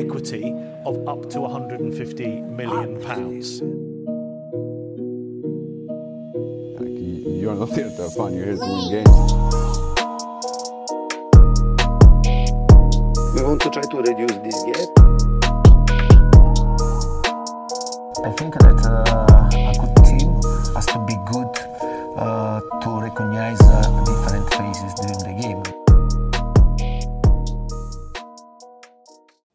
equity of up to 150 million pounds. You're not here to have fun, you're here to win games. We want to try to reduce this gap. I think that uh,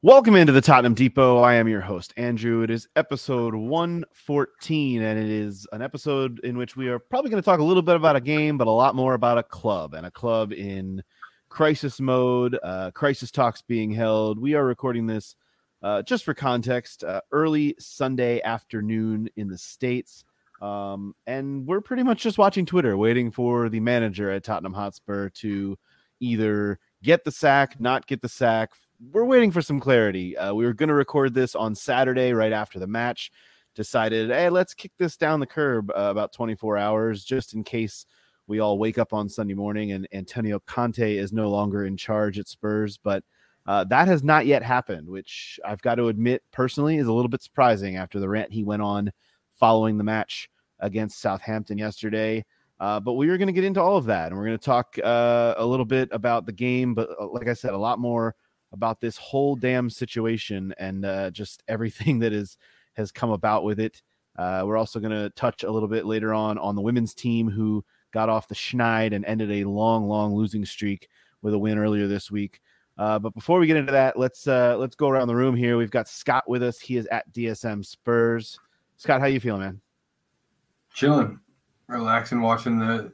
Welcome into the Tottenham Depot. I am your host, Andrew. It is episode 114, and it is an episode in which we are probably going to talk a little bit about a game, but a lot more about a club and a club in crisis mode, uh, crisis talks being held. We are recording this uh, just for context uh, early Sunday afternoon in the States. Um, and we're pretty much just watching Twitter, waiting for the manager at Tottenham Hotspur to either get the sack, not get the sack, we're waiting for some clarity. Uh, we were going to record this on Saturday right after the match. Decided, hey, let's kick this down the curb uh, about 24 hours just in case we all wake up on Sunday morning and Antonio Conte is no longer in charge at Spurs. But uh, that has not yet happened, which I've got to admit personally is a little bit surprising after the rant he went on following the match against Southampton yesterday. Uh, but we are going to get into all of that, and we're going to talk uh, a little bit about the game. But uh, like I said, a lot more about this whole damn situation and uh, just everything that is has come about with it. Uh, we're also going to touch a little bit later on on the women's team who got off the schneid and ended a long, long losing streak with a win earlier this week. Uh, but before we get into that, let's uh, let's go around the room here. We've got Scott with us. He is at DSM Spurs. Scott, how you feeling, man? Chilling, relaxing, watching the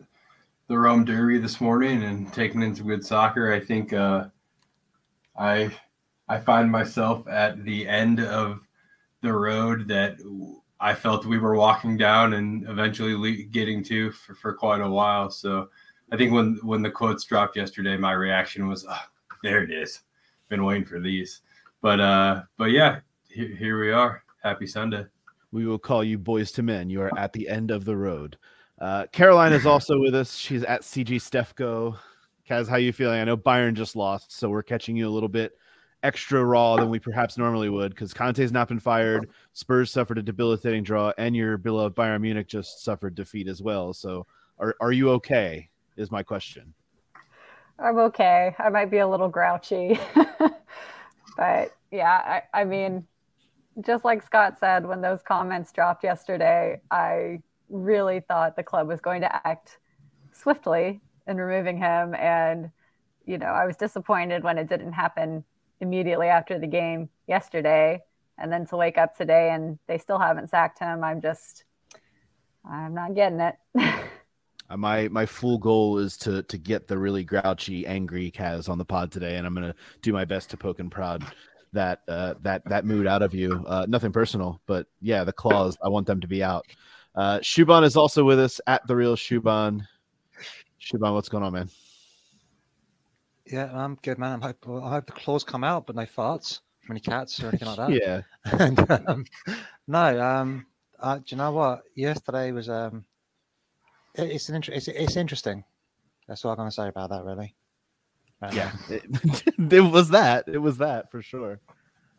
the Rome Derby this morning and taking in some good soccer. I think uh, I I find myself at the end of the road that I felt we were walking down and eventually getting to for, for quite a while. So I think when when the quotes dropped yesterday, my reaction was, oh, "There it is." Been waiting for these, but uh, but yeah, here, here we are. Happy Sunday. We will call you boys to men. You are at the end of the road. Uh, Caroline is also with us. She's at CG Stefco. Kaz, how you feeling? I know Bayern just lost, so we're catching you a little bit extra raw than we perhaps normally would because Conte's not been fired. Spurs suffered a debilitating draw, and your beloved Bayern Munich just suffered defeat as well. So, are are you okay? Is my question. I'm okay. I might be a little grouchy, but yeah, I, I mean, just like Scott said, when those comments dropped yesterday, I really thought the club was going to act swiftly in removing him. And, you know, I was disappointed when it didn't happen immediately after the game yesterday. And then to wake up today and they still haven't sacked him, I'm just, I'm not getting it. Uh, my my full goal is to to get the really grouchy, angry Kaz on the pod today, and I'm gonna do my best to poke and prod that uh, that that mood out of you. Uh, nothing personal, but yeah, the claws. I want them to be out. Uh, Shuban is also with us at the real Shuban. Shuban, what's going on, man? Yeah, I'm good, man. I'm hope, I hope the claws come out, but no farts from any cats or anything like that. yeah. and, um, no, um, uh, do you know what? Yesterday was um, it, it's an inter- it's, it's interesting. That's all I'm going to say about that, really. Right yeah, it, it was that. It was that for sure.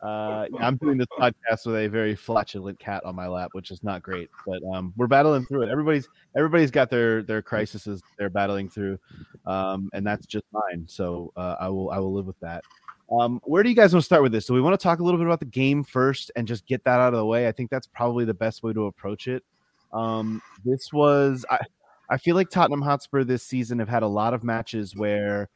Uh, I'm doing this podcast with a very flatulent cat on my lap, which is not great, but um, we're battling through it. Everybody's everybody's got their their crises they're battling through, um, and that's just mine. So uh, I will I will live with that. Um, where do you guys want to start with this? So we want to talk a little bit about the game first and just get that out of the way. I think that's probably the best way to approach it. Um, this was I I feel like Tottenham Hotspur this season have had a lot of matches where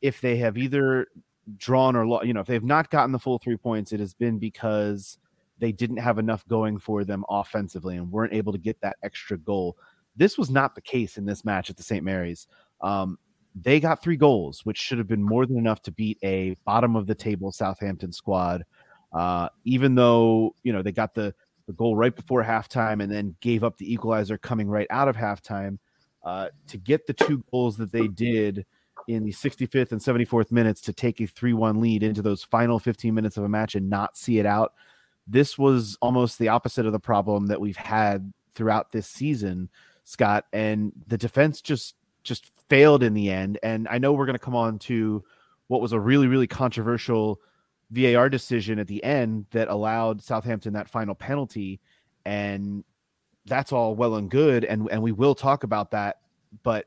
if they have either drawn or you know, if they've not gotten the full three points, it has been because they didn't have enough going for them offensively and weren't able to get that extra goal. This was not the case in this match at the St. Mary's. Um, they got three goals, which should have been more than enough to beat a bottom of the table Southampton squad. Uh, even though you know they got the the goal right before halftime and then gave up the equalizer coming right out of halftime, uh, to get the two goals that they did in the 65th and 74th minutes to take a 3-1 lead into those final 15 minutes of a match and not see it out. This was almost the opposite of the problem that we've had throughout this season, Scott, and the defense just just failed in the end. And I know we're going to come on to what was a really really controversial VAR decision at the end that allowed Southampton that final penalty, and that's all well and good, and and we will talk about that, but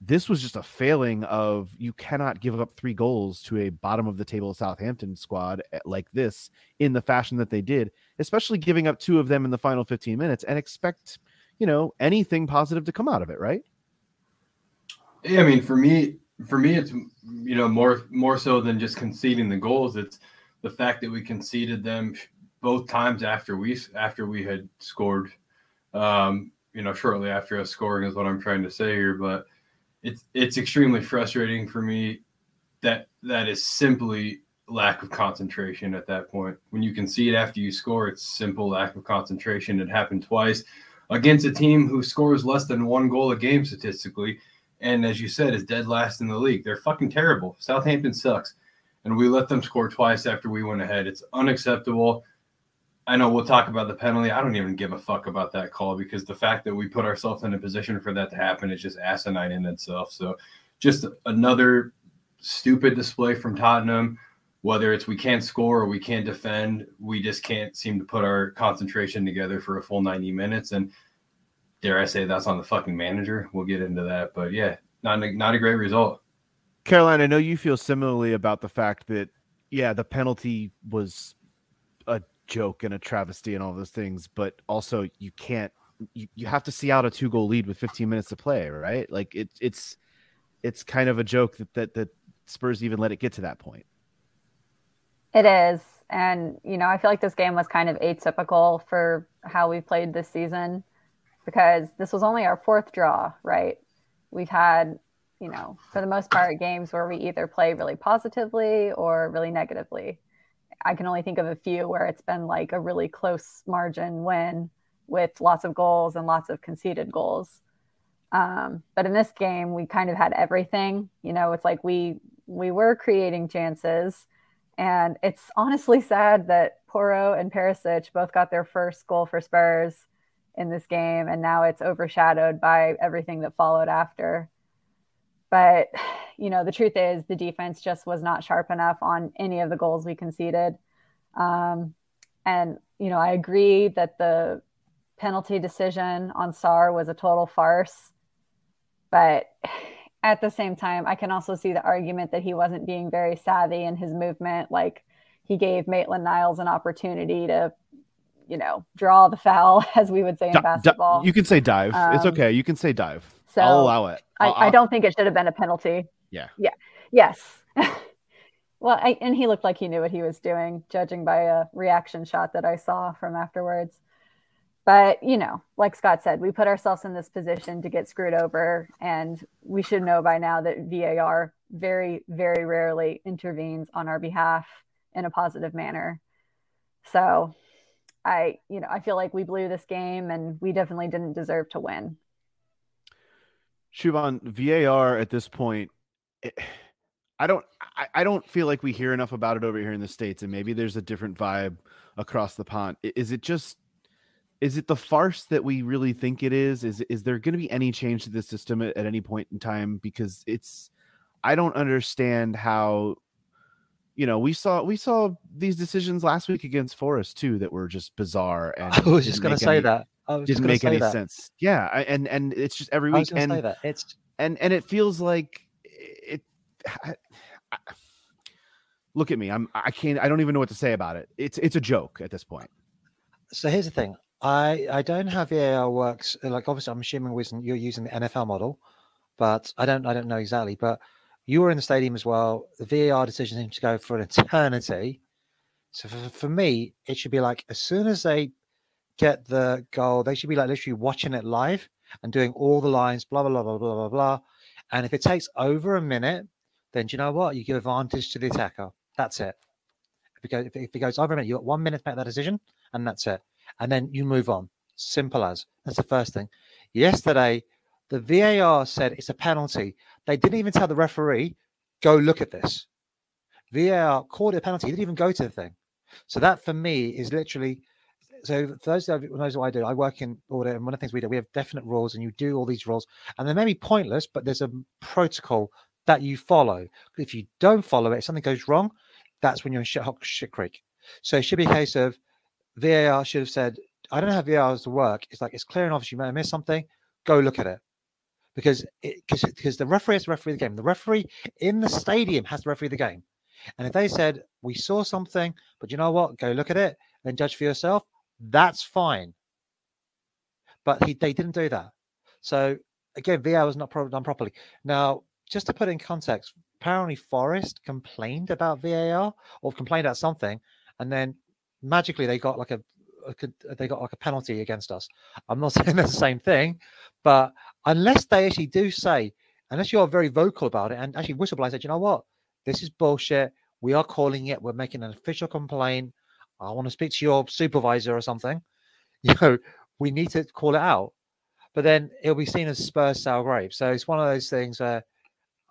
this was just a failing of you cannot give up three goals to a bottom of the table Southampton squad eh, like this in the fashion that they did, especially giving up two of them in the final 15 minutes and expect, you know, anything positive to come out of it, right? Yeah, I mean, for me, for me, it's you know more more so than just conceding the goals. It's the fact that we conceded them both times after we after we had scored. Um, you know, shortly after us scoring is what I'm trying to say here, but it's it's extremely frustrating for me that that is simply lack of concentration at that point. When you can see it after you score, it's simple lack of concentration. It happened twice against a team who scores less than one goal a game statistically, and as you said, is dead last in the league. They're fucking terrible. Southampton sucks, and we let them score twice after we went ahead. It's unacceptable. I know we'll talk about the penalty. I don't even give a fuck about that call because the fact that we put ourselves in a position for that to happen is just asinine in itself. So, just another stupid display from Tottenham. Whether it's we can't score or we can't defend, we just can't seem to put our concentration together for a full 90 minutes. And dare I say that's on the fucking manager? We'll get into that. But yeah, not a, not a great result. Caroline, I know you feel similarly about the fact that, yeah, the penalty was joke and a travesty and all those things, but also you can't you, you have to see out a two goal lead with 15 minutes to play, right? Like it, it's it's kind of a joke that, that that Spurs even let it get to that point. It is. And, you know, I feel like this game was kind of atypical for how we played this season because this was only our fourth draw, right? We've had, you know, for the most part, games where we either play really positively or really negatively. I can only think of a few where it's been like a really close margin win with lots of goals and lots of conceded goals. Um, but in this game, we kind of had everything. You know, it's like we we were creating chances, and it's honestly sad that Porro and Perisic both got their first goal for Spurs in this game, and now it's overshadowed by everything that followed after. But, you know, the truth is the defense just was not sharp enough on any of the goals we conceded. Um, and, you know, I agree that the penalty decision on Sarr was a total farce. But at the same time, I can also see the argument that he wasn't being very savvy in his movement. Like he gave Maitland Niles an opportunity to you know, draw the foul, as we would say in di- basketball. you can say dive. it's Um, okay. You can say dive. so I'll allow it. I, I'll- I don't think it should have been a penalty. Yeah. Yeah. Yes. well, I, and he looked like he knew what he was doing, judging by a reaction shot that I saw from afterwards. But, you know, like Scott said, we put ourselves in this position to get screwed over. And we should know by now that VAR very, very rarely intervenes on our behalf in a positive manner. So I, you know, I feel like we blew this game and we definitely didn't deserve to win. Shuban, VAR at this point, it- I don't, I, I don't feel like we hear enough about it over here in the states, and maybe there's a different vibe across the pond. Is it just, is it the farce that we really think it is? Is is there going to be any change to the system at, at any point in time? Because it's, I don't understand how, you know, we saw we saw these decisions last week against Forest too that were just bizarre and I was just going to say any- that. I was didn't make any that. sense. Yeah, I- and and it's just every I was week and say that. It's and and it feels like it. I, I- look at me. I'm. I can't. I don't even know what to say about it. It's it's a joke at this point. so here's the thing. I I don't have VAR works like obviously I'm assuming you're using the NFL model, but I don't I don't know exactly. But you were in the stadium as well. The VAR decision seems to go for an eternity. So for, for me, it should be like as soon as they get the goal, they should be like literally watching it live and doing all the lines, blah blah blah blah blah blah blah. And if it takes over a minute, then do you know what? You give advantage to the attacker. That's it. If it goes, if it, goes over a minute, you got one minute to make that decision, and that's it. And then you move on. Simple as. That's the first thing. Yesterday, the VAR said it's a penalty. They didn't even tell the referee, go look at this. VAR called it a penalty. He didn't even go to the thing. So that for me is literally. So for those that knows what I do, I work in audit, and one of the things we do, we have definite rules, and you do all these rules, and they may be pointless, but there's a protocol that you follow. If you don't follow it, if something goes wrong, that's when you're in shit, shit creek. So it should be a case of VAR should have said, I don't know how to work. It's like it's clear and obvious you may have missed something. Go look at it. Because because because the referee has to referee the game. The referee in the stadium has to referee the game. And if they said we saw something, but you know what, go look at it and judge for yourself, that's fine. But he they didn't do that. So again, VAR was not done properly. Now, just to put it in context, apparently Forest complained about VAR or complained about something, and then magically they got like a, a they got like a penalty against us. I'm not saying that's the same thing, but unless they actually do say, unless you're very vocal about it, and actually whistleblower said, you know what, this is bullshit. We are calling it. We're making an official complaint. I want to speak to your supervisor or something. You know, we need to call it out. But then it'll be seen as Spurs sour grapes. So it's one of those things where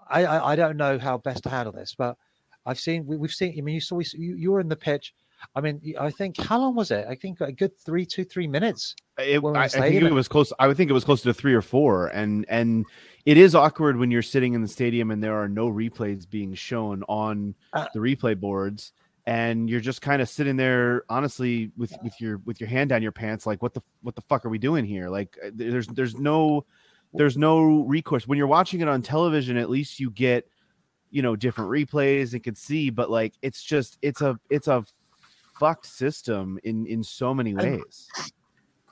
I, I, I don't know how best to handle this, but I've seen we, we've seen. I mean, you saw you, you were in the pitch. I mean, I think how long was it? I think a good three, two, three minutes. It, I, I think it was close. I would think it was close to three or four, and and it is awkward when you're sitting in the stadium and there are no replays being shown on Uh, the replay boards, and you're just kind of sitting there, honestly, with with your with your hand down your pants, like what the what the fuck are we doing here? Like uh, there's there's no there's no recourse when you're watching it on television. At least you get you know different replays and can see, but like it's just it's a it's a fucked system in in so many ways.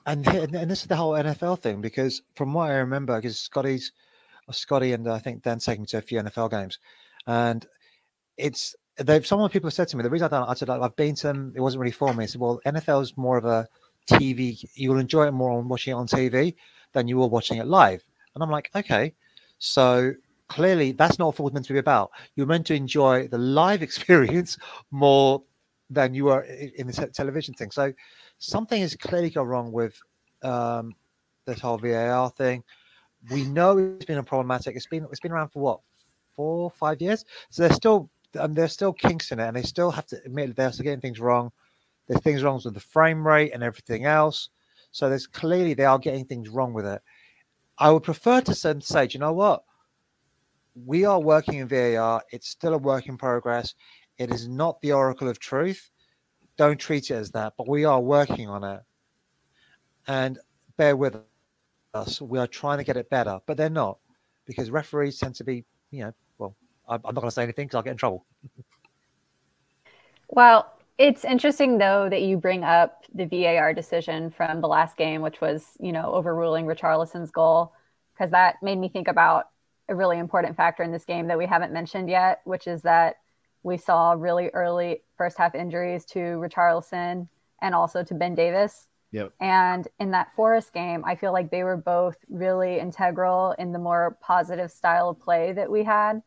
and he- and this is the whole NFL thing because from what I remember, because Scotty's uh, Scotty and I think Dan taken me to a few NFL games, and it's they've some of the people have said to me the reason I don't I said like, I've been to them it wasn't really for me. I said well NFL is more of a TV you will enjoy it more on watching it on TV than you will watching it live, and I'm like okay, so clearly that's not what football's meant to be about. You're meant to enjoy the live experience more than you are in the television thing. So something has clearly gone wrong with um, this whole VAR thing. We know it's been a problematic. It's been it's been around for what four five years. So there's still um, there's still kinks in it, and they still have to admit they're still getting things wrong. There's things wrong with the frame rate and everything else. So there's clearly they are getting things wrong with it. I would prefer to say, "Do you know what? We are working in VAR. It's still a work in progress. It is not the oracle of truth. Don't treat it as that, but we are working on it. And bear with us. We are trying to get it better, but they're not because referees tend to be, you know, well, I'm not going to say anything because I'll get in trouble. Well, it's interesting though that you bring up the VAR decision from the last game, which was, you know, overruling Richarlison's goal, because that made me think about a really important factor in this game that we haven't mentioned yet, which is that we saw really early first half injuries to Richarlison and also to Ben Davies. Yep. And in that Forest game, I feel like they were both really integral in the more positive style of play that we had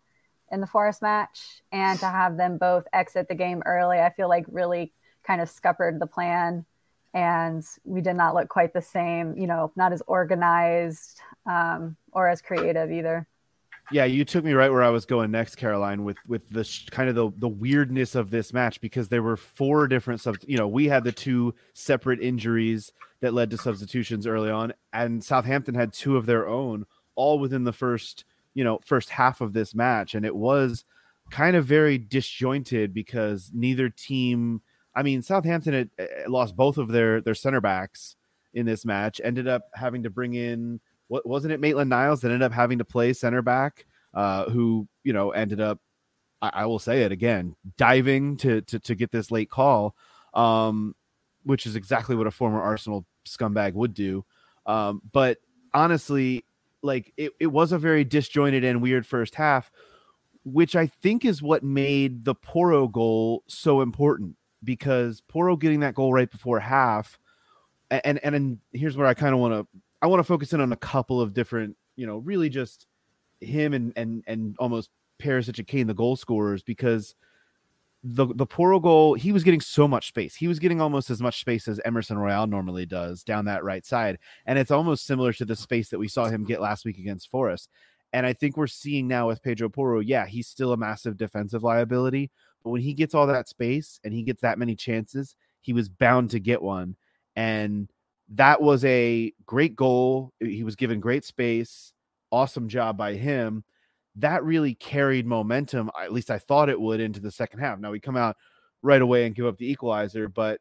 in the Forest match. And to have them both exit the game early, I feel like really kind of scuppered the plan. And we did not look quite the same, you know, not as organized um, or as creative either. Yeah, you took me right where I was going next, Caroline, with with the sh- kind of the the weirdness of this match because there were four different sub. You know, we had the two separate injuries that led to substitutions early on, and Southampton had two of their own, all within the first you know first half of this match, and it was kind of very disjointed because neither team. I mean, Southampton had uh, lost both of their their center backs in this match. Ended up having to bring in what wasn't it Maitland Niles that ended up having to play center back, uh, who you know ended up, I, I will say it again, diving to to to get this late call, um, which is exactly what a former Arsenal scumbag would do. Um, but honestly, like it, it was a very disjointed and weird first half, which I think is what made the Porro goal so important because Porro getting that goal right before half, and and, and here's where I kind of want to I want to focus in on a couple of different, you know, really just him and and and almost Perisic and Kane, the goal scorers, because the the Porro goal, he was getting so much space. He was getting almost as much space as Emerson Royal normally does down that right side, and it's almost similar to the space that we saw him get last week against Forest. And I think we're seeing now with Pedro Porro, yeah, he's still a massive defensive liability, but when he gets all that space and he gets that many chances, he was bound to get one. And that was a great goal. He was given great space. Awesome job by him. that really carried momentum. At least I thought it would into the second half. Now we come out right away and give up the equalizer, but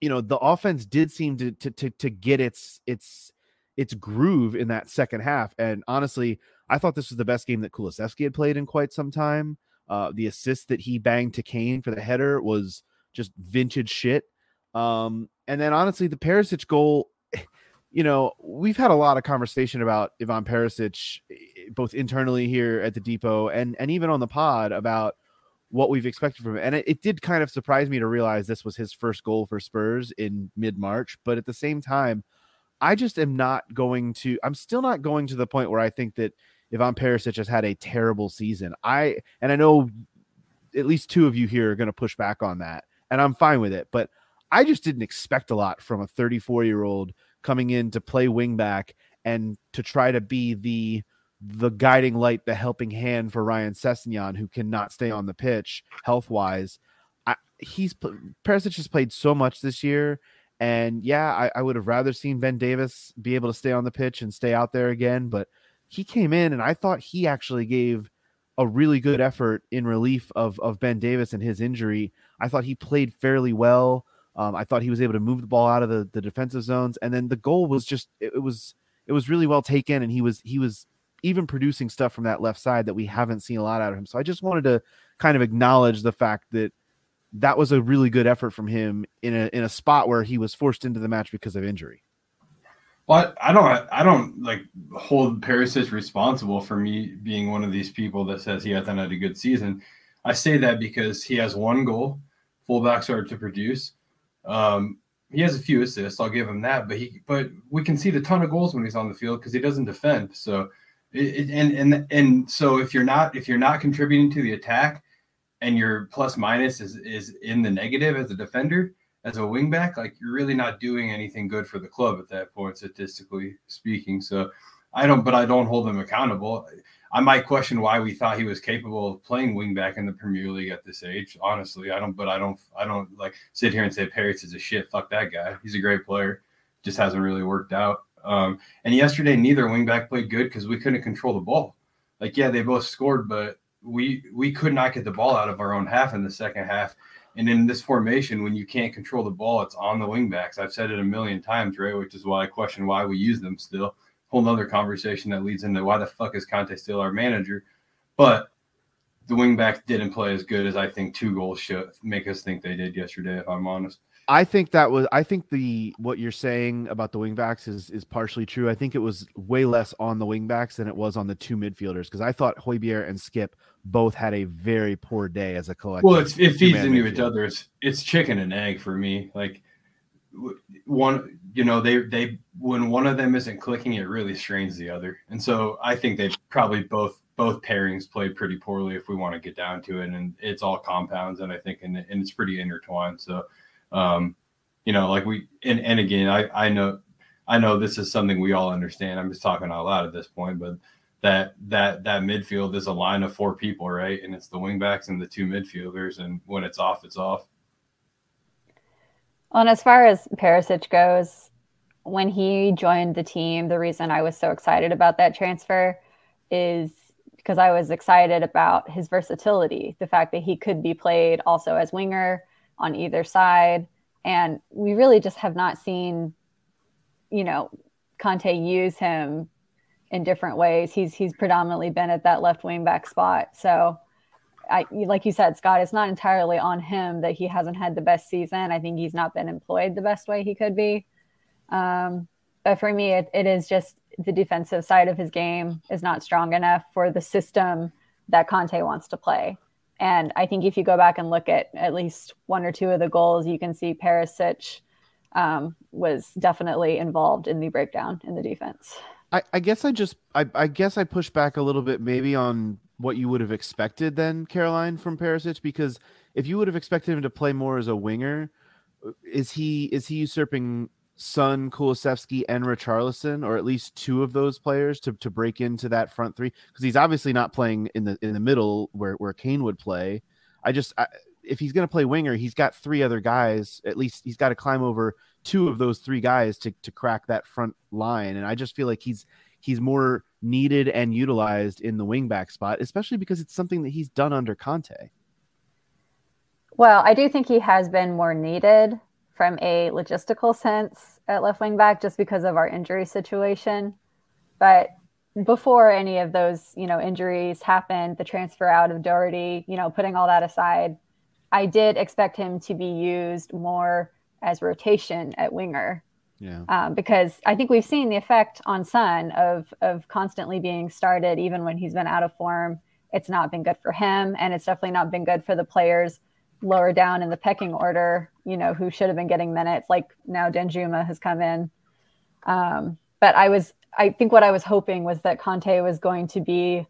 you know the offense did seem to to to, to get its its its groove in that second half. And honestly, I thought this was the best game that Kulusevski had played in quite some time. Uh, the assist that he banged to Kane for the header was just vintage shit. Um, and then honestly, the Perisic goal, you know, we've had a lot of conversation about Ivan Perisic, eh, both internally here at the depot and and even on the pod about what we've expected from him. And it, it did kind of surprise me to realize this was his first goal for Spurs in mid March. But at the same time, I just am not going to. I'm still not going to the point where I think that Ivan Perisic has had a terrible season. I and I know at least two of you here are going to push back on that, and I'm fine with it. But I just didn't expect a lot from a 34 year old coming in to play wingback and to try to be the the guiding light, the helping hand for Ryan Sessegnon, who cannot stay on the pitch health wise. He's Perisic has played so much this year, and yeah, I, I would have rather seen Ben Davies be able to stay on the pitch and stay out there again. But he came in, and I thought he actually gave a really good effort in relief of of Ben Davies and his injury. I thought he played fairly well. Um, I thought he was able to move the ball out of the, the defensive zones, and then the goal was just it, it was it was really well taken, and he was he was even producing stuff from that left side that we haven't seen a lot out of him. So I just wanted to kind of acknowledge the fact that that was a really good effort from him in a in a spot where he was forced into the match because of injury. Well, I don't, I don't like hold Perisic responsible for me being one of these people that says he hasn't had a good season. I say that because he has one goal. Fullbacks are to produce. Um, he has a few assists. I'll give him that. But he, but we can see a ton of goals when he's on the field because he doesn't defend. So, it, and and and so if you're not if you're not contributing to the attack, and your plus minus is is in the negative as a defender, as a wingback, like you're really not doing anything good for the club at that point, statistically speaking. So I don't, but I don't hold him accountable. I might question why we thought he was capable of playing wingback in the Premier League at this age. Honestly, I don't, but I don't, I don't like sit here and say Paris is a shit. Fuck that guy. He's a great player. Just hasn't really worked out. Um, and yesterday, neither wingback played good because we couldn't control the ball. Like, yeah, they both scored, but we we could not get the ball out of our own half in the second half. And in this formation, when you can't control the ball, it's on the wingbacks. I've said it a million times, right? Which is why I question why we use them still. Whole nother conversation that leads into why the fuck is Conte still our manager? But the wingbacks didn't play as good as I think two goals should make us think they did yesterday, if I'm honest. I think that was I think the what you're saying about the wingbacks is is partially true. I think it was way less on the wingbacks than it was on the two midfielders because I thought Højbjerg and Skip both had a very poor day as a collective. Well, it's, it feeds into midfield. each other. It's it's chicken and egg for me. Like one, you know, they they when one of them isn't clicking, it really strains the other. And so I think they probably both both pairings played pretty poorly if we want to get down to it. And it's all compounds, and I think and, and it's pretty intertwined. So um, you know, like we and, and again, I I know I know this is something we all understand. I'm just talking out loud at this point, but that that that midfield is a line of four people, right? And it's the wingbacks and the two midfielders, and when it's off, it's off. Well, and as far as Perisic goes, when he joined the team, the reason I was so excited about that transfer is because I was excited about his versatility, the fact that he could be played also as winger on either side. And we really just have not seen, you know, Conte use him in different ways. He's he's predominantly been at that left wing back spot. So I like you said, Scott, it's not entirely on him that he hasn't had the best season. I think he's not been employed the best way he could be. Um, but for me, it, it is just the defensive side of his game is not strong enough for the system that Conte wants to play. And I think if you go back and look at at least one or two of the goals, you can see Perisic um, was definitely involved in the breakdown in the defense. I, I guess I just I, I guess I push back a little bit maybe on what you would have expected then, Caroline, from Perisic, because if you would have expected him to play more as a winger, is he is he usurping Son, Kulusevski, and Richarlison, or at least two of those players to, to break into that front three? Because he's obviously not playing in the in the middle where where Kane would play. I just I, if he's going to play winger, he's got three other guys. At least he's got to climb over two of those three guys to to crack that front line. And I just feel like he's he's more needed and utilized in the wingback spot, especially because it's something that he's done under Conte. Well, I do think he has been more needed from a logistical sense at left wing back just because of our injury situation. But before any of those, you know, injuries happened, the transfer out of Doherty, you know, putting all that aside, I did expect him to be used more as rotation at winger. Yeah. Um, because I think we've seen the effect on Son of of constantly being started, even when he's been out of form. It's not been good for him, and it's definitely not been good for the players lower down in the pecking order. You know, who should have been getting minutes. Like now, Danjuma has come in. Um, but I was, I think, what I was hoping was that Conte was going to be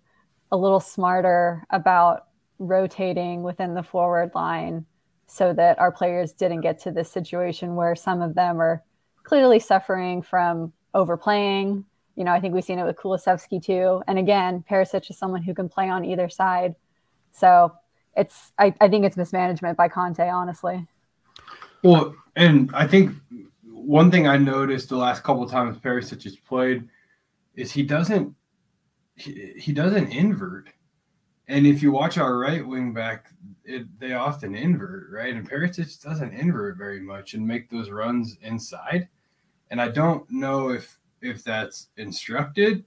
a little smarter about rotating within the forward line so that our players didn't get to this situation where some of them are clearly suffering from overplaying. You know, I think we've seen it with Kulusevski too. And again, Perisic is someone who can play on either side. So it's, I, I think it's mismanagement by Conte, honestly. Well, and I think one thing I noticed the last couple of times Perisic has played is he doesn't he, he doesn't invert. And if you watch our right wing back, it, they often invert, right? And Perisic doesn't invert very much and make those runs inside. And I don't know if if that's instructed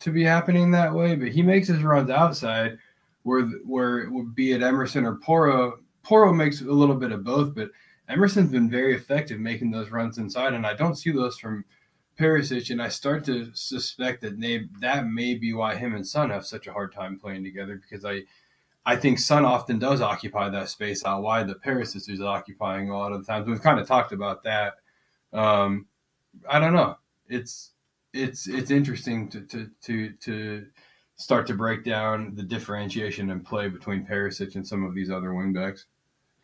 to be happening that way, but he makes his runs outside where where it would be at Emerson or Porro. Porro makes a little bit of both, but Emerson's been very effective making those runs inside, and I don't see those from Perisic, and I start to suspect that they, that may be why him and Son have such a hard time playing together because I I think Son often does occupy that space out wide that Perisic is occupying a lot of the times. We've kind of talked about that. Um, I don't know. It's it's it's interesting to to to to start to break down the differentiation and play between Perisic and some of these other wingbacks.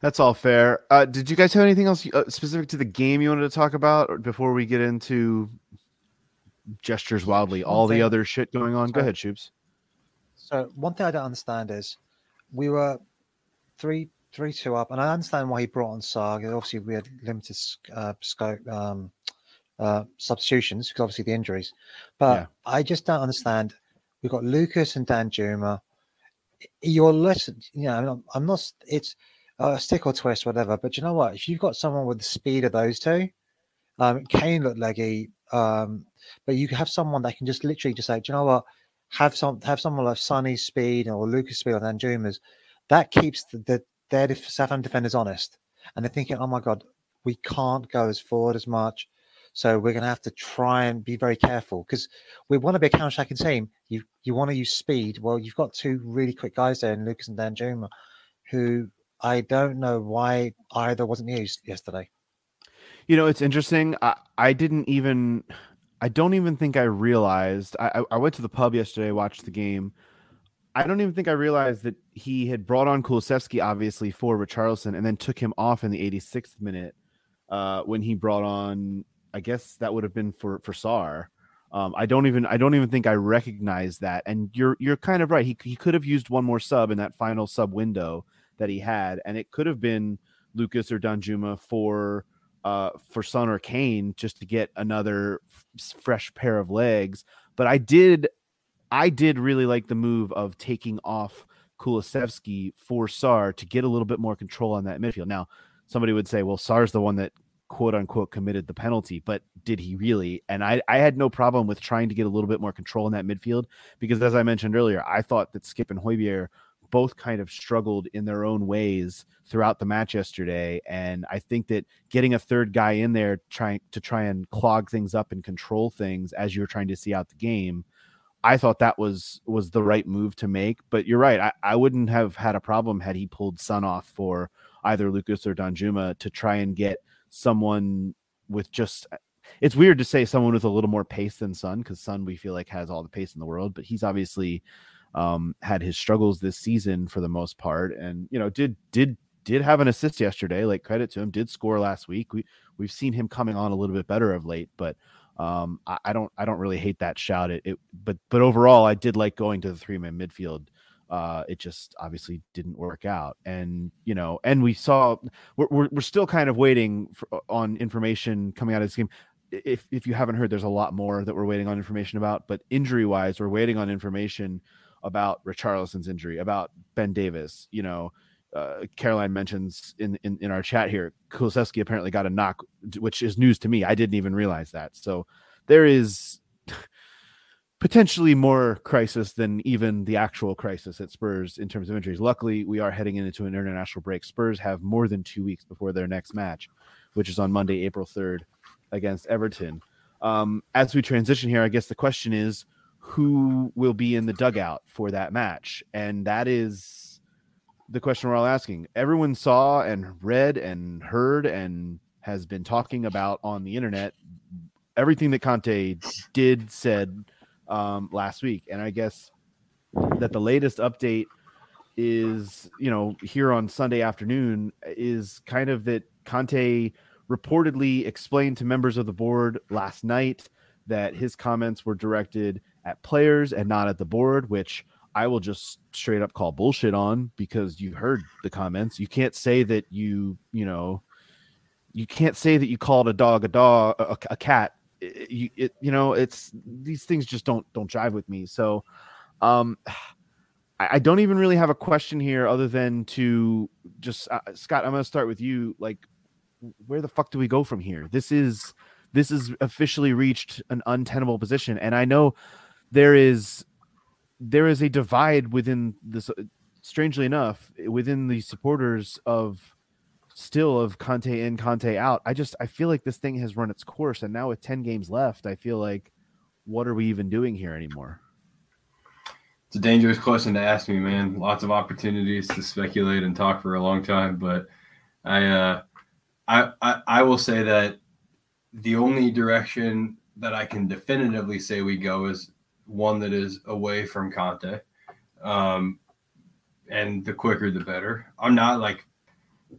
That's all fair. Uh, did you guys have anything else uh, specific to the game you wanted to talk about before we get into gestures wildly, all the other shit going on? Go ahead, Shoops. So one thing I don't understand is we were three three two up, and I understand why he brought on Sarr. Obviously, we had limited uh, scope um, uh, substitutions because obviously the injuries. But Yeah. I just don't understand. We've got Lucas and Danjuma. You're less, you know, I'm not, I'm not it's a stick or twist, whatever. But you know what? If you've got someone with the speed of those two, um, Kane looked leggy, um, but you have someone that can just literally just say, do you know what? Have some have someone like Sonny's speed or Lucas speed or Danjuma's. That keeps the, the their Southampton defenders honest, and they're thinking, oh my god, we can't go as forward as much. So we're going to have to try and be very careful because we want to be a counter-attacking team. You you want to use speed. Well, you've got two really quick guys there, in Lucas and Danjuma, who I don't know why either wasn't used yesterday. You know, it's interesting. I, I didn't even, I don't even think I realized. I, I- went to the pub yesterday, watched the game. I don't even think I realized that he had brought on Kulusevski, obviously, for Richarlison, and then took him off in the 86th minute uh, when he brought on, I guess that would have been for for Sarr. Um, I don't even I don't even think I recognize that. And you're you're kind of right. He he could have used one more sub in that final sub window that he had, and it could have been Lucas or Danjuma for uh, for Son or Kane just to get another f- fresh pair of legs. But I did, I did really like the move of taking off Kulusevski for Sarr to get a little bit more control on that midfield. Now, somebody would say, well, Sarr's the one that quote unquote committed the penalty, but did he really? And I, I had no problem with trying to get a little bit more control in that midfield because, as I mentioned earlier, I thought that Skip and Højbjerg both kind of struggled in their own ways throughout the match yesterday. And I think that getting a third guy in there trying to try and clog things up and control things as you're trying to see out the game, I thought that was was the right move to make. But you're right. I, I wouldn't have had a problem had he pulled Son off for either Lucas or Danjuma to try and get someone with just it's weird to say someone with a little more pace than Son because Son we feel like has all the pace in the world, but he's obviously um, had his struggles this season for the most part, and you know did did did have an assist yesterday. Like credit to him, did score last week. We we've seen him coming on a little bit better of late, but um, I, I don't I don't really hate that shout. It, it but but overall, I did like going to the three man midfield. Uh, it just obviously didn't work out, and you know, and we saw we're we're, we're still kind of waiting for, on information coming out of this game if if you haven't heard, there's a lot more that we're waiting on information about. But injury wise, we're waiting on information about Richarlison's injury, about Ben Davies. You know, uh, Caroline mentions in, in in our chat here, Kulusevski apparently got a knock, which is news to me. I didn't even realize that. So there is potentially more crisis than even the actual crisis at Spurs in terms of injuries. Luckily, we are heading into an international break. Spurs have more than two weeks before their next match, which is on Monday, April 3rd against Everton. Um, as we transition here, I guess the question is who will be in the dugout for that match? And that is the question we're all asking. Everyone saw and read and heard and has been talking about on the internet everything that Conte did, said um, last week. And I guess that the latest update is, you know, here on Sunday afternoon is kind of that Conte reportedly explained to members of the board last night that his comments were directed at players and not at the board, which I will just straight up call bullshit on because you heard the comments. You can't say that you, you know, you can't say that you called a dog a dog a, a cat. You, it, you know, it's these things just don't don't jive with me. So, um, I, I don't even really have a question here other than to just uh, Scott. I'm to start with you. Like, where the fuck do we go from here? This is this is officially reached an untenable position, and I know there is there is a divide within this. Strangely enough, within the supporters of still of Conte in, Conte out. I just I feel like this thing has run its course, and now with ten games left, I feel like what are we even doing here anymore? It's a dangerous question to ask me, man. Lots of opportunities to speculate and talk for a long time, but I uh, I, I, I will say that the only direction that I can definitively say we go is one that is away from Conte. Um, and the quicker the better. I'm not like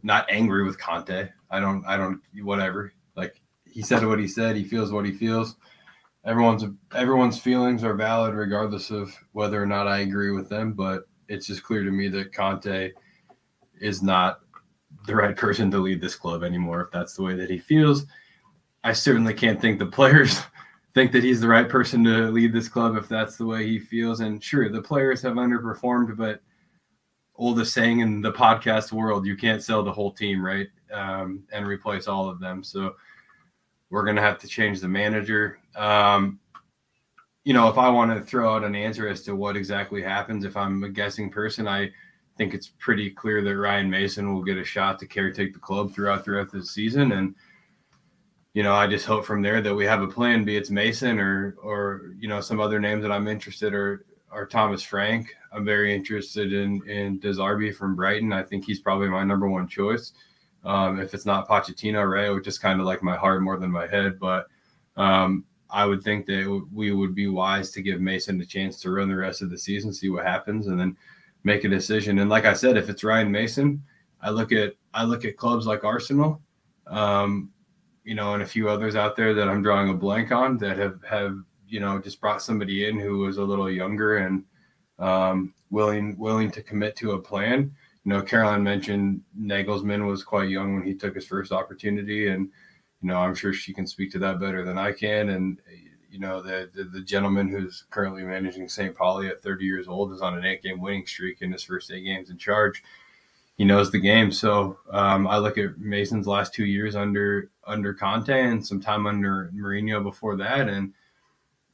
not angry with Conte. I don't I don't whatever. Like he said what he said, he feels what he feels. Everyone's everyone's feelings are valid regardless of whether or not I agree with them, but it's just clear to me that Conte is not the right person to lead this club anymore if that's the way that he feels. I certainly can't think the players think that he's the right person to lead this club if that's the way he feels. And sure, the players have underperformed, but oldest saying in the podcast world, you can't sell the whole team, right? Um, and replace all of them. So we're going to have to change the manager. Um, you know, if I want to throw out an answer as to what exactly happens, if I'm a guessing person, I think it's pretty clear that Ryan Mason will get a shot to caretake the club throughout throughout the season. And you know, I just hope from there that we have a plan, be it's Mason or or you know some other names that I'm interested or or Thomas Frank. I'm very interested in in De Zerbi from Brighton. I think he's probably my number one choice. Um, if it's not Pochettino, Ray, which is kind of like my heart more than my head, but um, I would think that we would be wise to give Mason a chance to run the rest of the season, see what happens, and then make a decision. And like I said, if it's Ryan Mason, I look at I look at clubs like Arsenal, um, you know, and a few others out there that I'm drawing a blank on that have have you know just brought somebody in who was a little younger and um, willing willing to commit to a plan. You know, Caroline mentioned Nagelsmann was quite young when he took his first opportunity, and you know, I'm sure she can speak to that better than I can. And you know, the, the, the gentleman who's currently managing St. Pauli at 30 years old is on an eight game winning streak in his first eight games in charge. He knows the game. So um, I look at Mason's last two years under under Conte and some time under Mourinho before that, and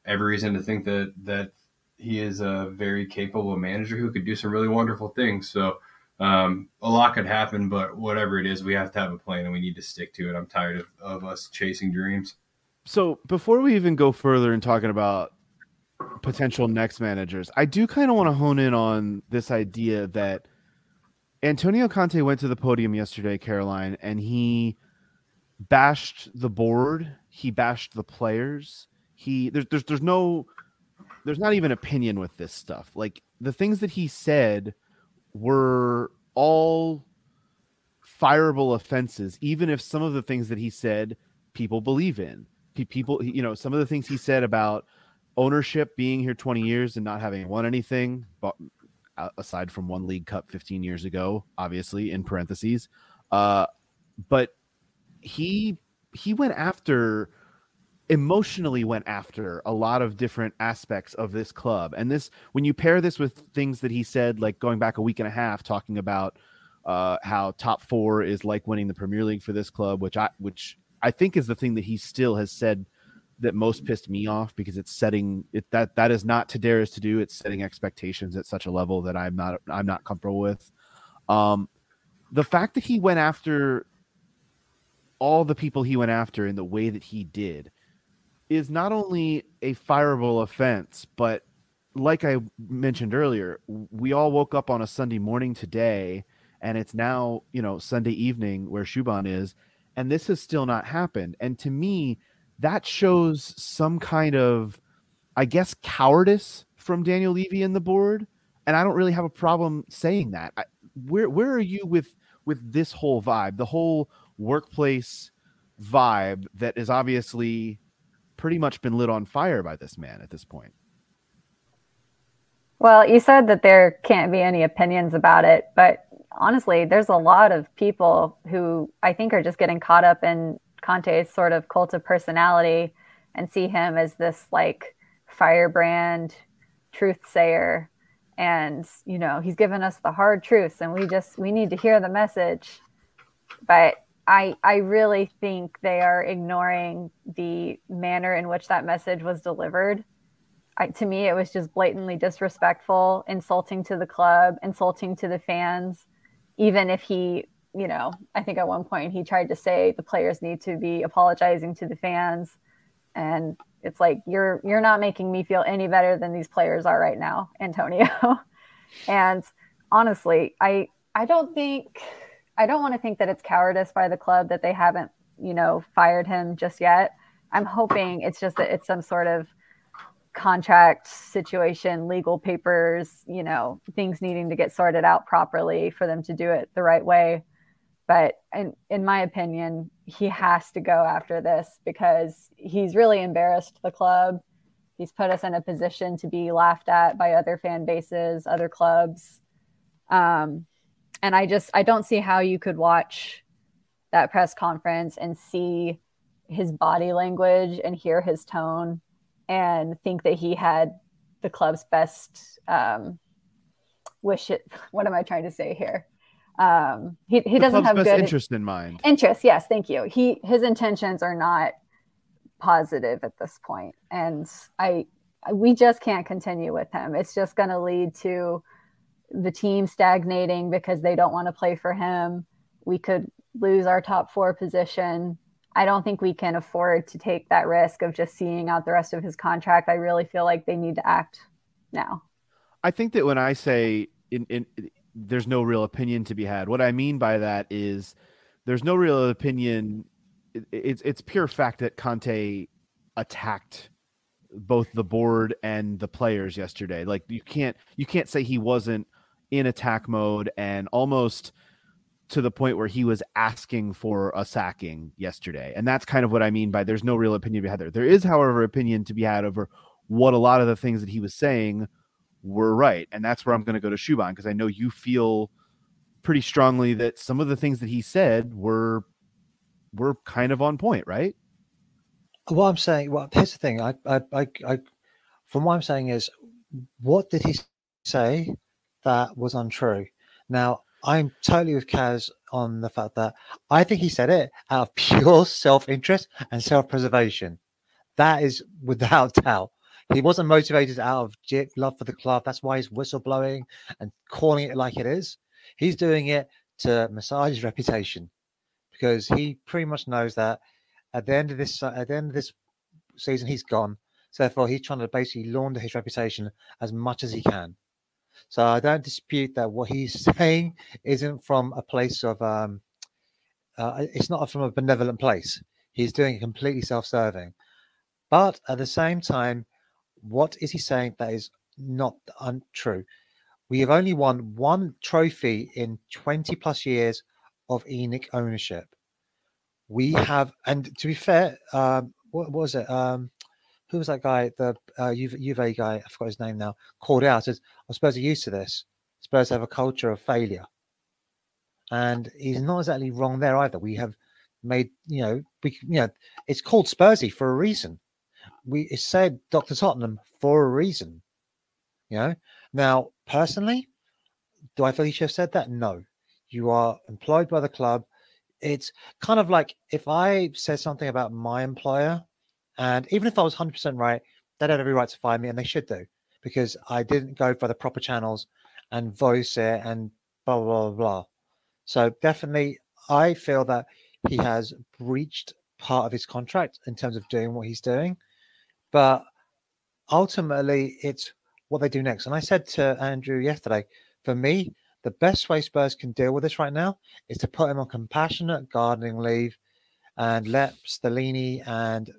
every reason to think that that he is a very capable manager who could do some really wonderful things. So um, a lot could happen, but whatever it is, we have to have a plan and we need to stick to it. I'm tired of, of us chasing dreams so before we even go further in talking about potential next managers, I do kind of want to hone in on this idea that Antonio Conte went to the podium yesterday, Caroline, and he bashed the board, he bashed the players. He there's there's there's no there's not even opinion with this stuff. Like the things that he said were all fireable offenses, even if some of the things that he said people believe in people you know some of the things he said about ownership being here 20 years and not having won anything but aside from one league cup 15 years ago obviously in parentheses uh but he he went after emotionally went after a lot of different aspects of this club. And this, when you pair this with things that he said, like going back a week and a half, talking about uh, how top four is like winning the Premier League for this club, which I, which I think is the thing that he still has said that most pissed me off because it's setting it that that is not Tadeiros to do. It's setting expectations at such a level that I'm not I'm not comfortable with. Um, the fact that he went after all the people he went after in the way that he did is not only a fireable offense, but like I mentioned earlier, we all woke up on a Sunday morning today, and it's now you know Sunday evening where Shuban is, and this has still not happened. And to me, that shows some kind of, I guess, cowardice from Daniel Levy and the board. And I don't really have a problem saying that. I, where where are you with with this whole vibe, the whole workplace vibe that is obviously pretty much been lit on fire by this man at this point? Well, you said that there can't be any opinions about it, but honestly, there's a lot of people who I think are just getting caught up in Conte's sort of cult of personality and see him as this like firebrand truth sayer and you know he's given us the hard truths and we just we need to hear the message but i i really think they are ignoring the manner in which that message was delivered I, to me it was just blatantly disrespectful insulting to the club insulting to the fans even if he you know, I think at one point he tried to say the players need to be apologizing to the fans. And it's like you're you're not making me feel any better than these players are right now, Antonio. and honestly, I I don't think I don't want to think that it's cowardice by the club that they haven't, you know, fired him just yet. I'm hoping it's just that it's some sort of contract situation, legal papers, you know, things needing to get sorted out properly for them to do it the right way. But in, in my opinion, he has to go after this because he's really embarrassed the club. He's put us in a position to be laughed at by other fan bases, other clubs. Um, and I just I don't see how you could watch that press conference and see his body language and hear his tone and think that he had the club's best um, wish it what am i trying to say here um, he, he doesn't have best good interest in mind. interest. Yes, thank you. He his intentions are not positive at this point, and I we just can't continue with him. It's just going to lead to the team stagnating because they don't want to play for him. We could lose our top four position. I don't think we can afford to take that risk of just seeing out the rest of his contract. I really feel like they need to act now. I think that when I say in, in there's no real opinion to be had. What I mean by that is there's no real opinion. it's it's pure fact that Conte attacked both the board and the players yesterday. Like you can't you can't say he wasn't in attack mode and almost to the point where he was asking for a sacking yesterday. And that's kind of what I mean by there's no real opinion to be had there. There is, however, opinion to be had over what a lot of the things that he was saying were right. And that's where I'm going to go to Shuban because I know you feel pretty strongly that some of the things that he said were were kind of on point, right? What I'm saying, well, here's the thing. I, I, I, I from what I'm saying is, what did he say that was untrue? Now, I'm totally with Kaz on the fact that I think he said it out of pure self interest and self preservation. That is without doubt. He wasn't motivated out of love for the club. That's why he's whistleblowing and calling it like it is. He's doing it to massage his reputation because he pretty much knows that at the end of this at the end of this season he's gone. So therefore, he's trying to basically launder his reputation as much as he can. So I don't dispute that what he's saying isn't from a place of um, uh, it's not from a benevolent place. He's doing it completely self-serving, but at the same time, what is he saying that is not untrue? We have only won one trophy in 20 plus years of ENIC ownership. We have, and to be fair, um, what, was it? Um, who was that guy? The uh, guy, I forgot his name now, called out, says, I suppose are used to this. Spurs have a culture of failure. And he's not exactly wrong there either. We have made you know we you know it's called Spursy for a reason. We it said Doctor Tottenham for a reason. You know. Now, personally, do I feel he should have said that? No. You are employed by the club. It's kind of like if I said something about my employer, and even if I was 100% right, they'd have every right to fire me, and they should do because I didn't go for the proper channels and voice it and blah, blah, blah, blah. So definitely, I feel that he has breached part of his contract in terms of doing what he's doing. But ultimately, it's what they do next. And I said to Andrew yesterday, for me, the best way Spurs can deal with this right now is to put him on compassionate gardening leave and let Stellini and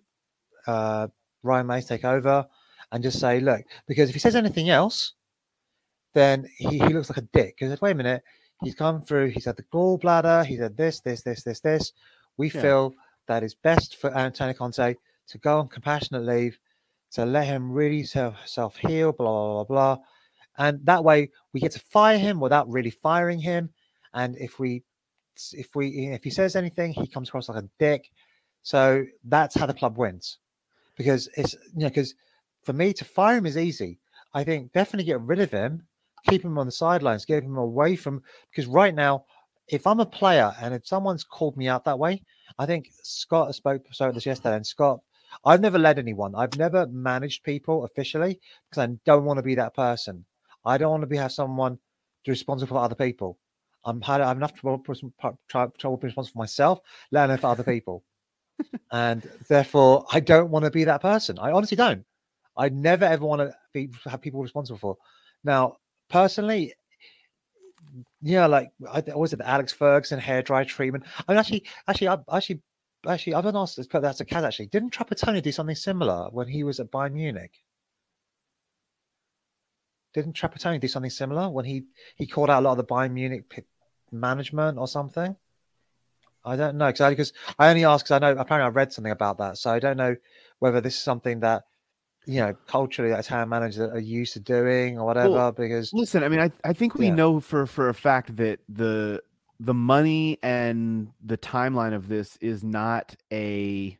uh, Ryan Mason take over and just say, look, because if he says anything else, then he, he looks like a dick. Because wait a minute, he's come through, he's had the gallbladder, he's had this, this, this, this, this. We Yeah. feel that it's best for Antonio Conte to go on compassionate leave, to let him really self heal, blah, blah, blah, blah. And that way we get to fire him without really firing him. And if we, if we, if he says anything, he comes across like a dick. So that's how the club wins because it's, you know, because for me to fire him is easy. I think definitely get rid of him, keep him on the sidelines, get him away from because right now, if I'm a player and if someone's called me out that way, I think Scott spoke spoke this yesterday, and Scott, I've never led anyone. I've never managed people officially because I don't want to be that person. I don't want to be have someone responsible for other people. I'm had I have enough trouble, trouble, being responsible for myself, alone for other people. And therefore, I don't want to be that person. I honestly don't. I never ever want to be have people responsible for. Now, personally, yeah, like I always said, Alex Ferguson hair dry treatment. I mean, actually, actually, I actually, actually, I've been asked this, but that's a cat. Actually, didn't Trapattoni do something similar when he was at Bayern Munich? Didn't Trapattoni do something similar when he he called out a lot of the Bayern Munich management or something? I don't know because I, because I only ask because I know apparently I read something about that, so I don't know whether this is something that you know culturally that Italian managers are used to doing or whatever. Well, because Listen, I mean, I, I think we Yeah. know for for a fact that the the money and the timeline of this is not a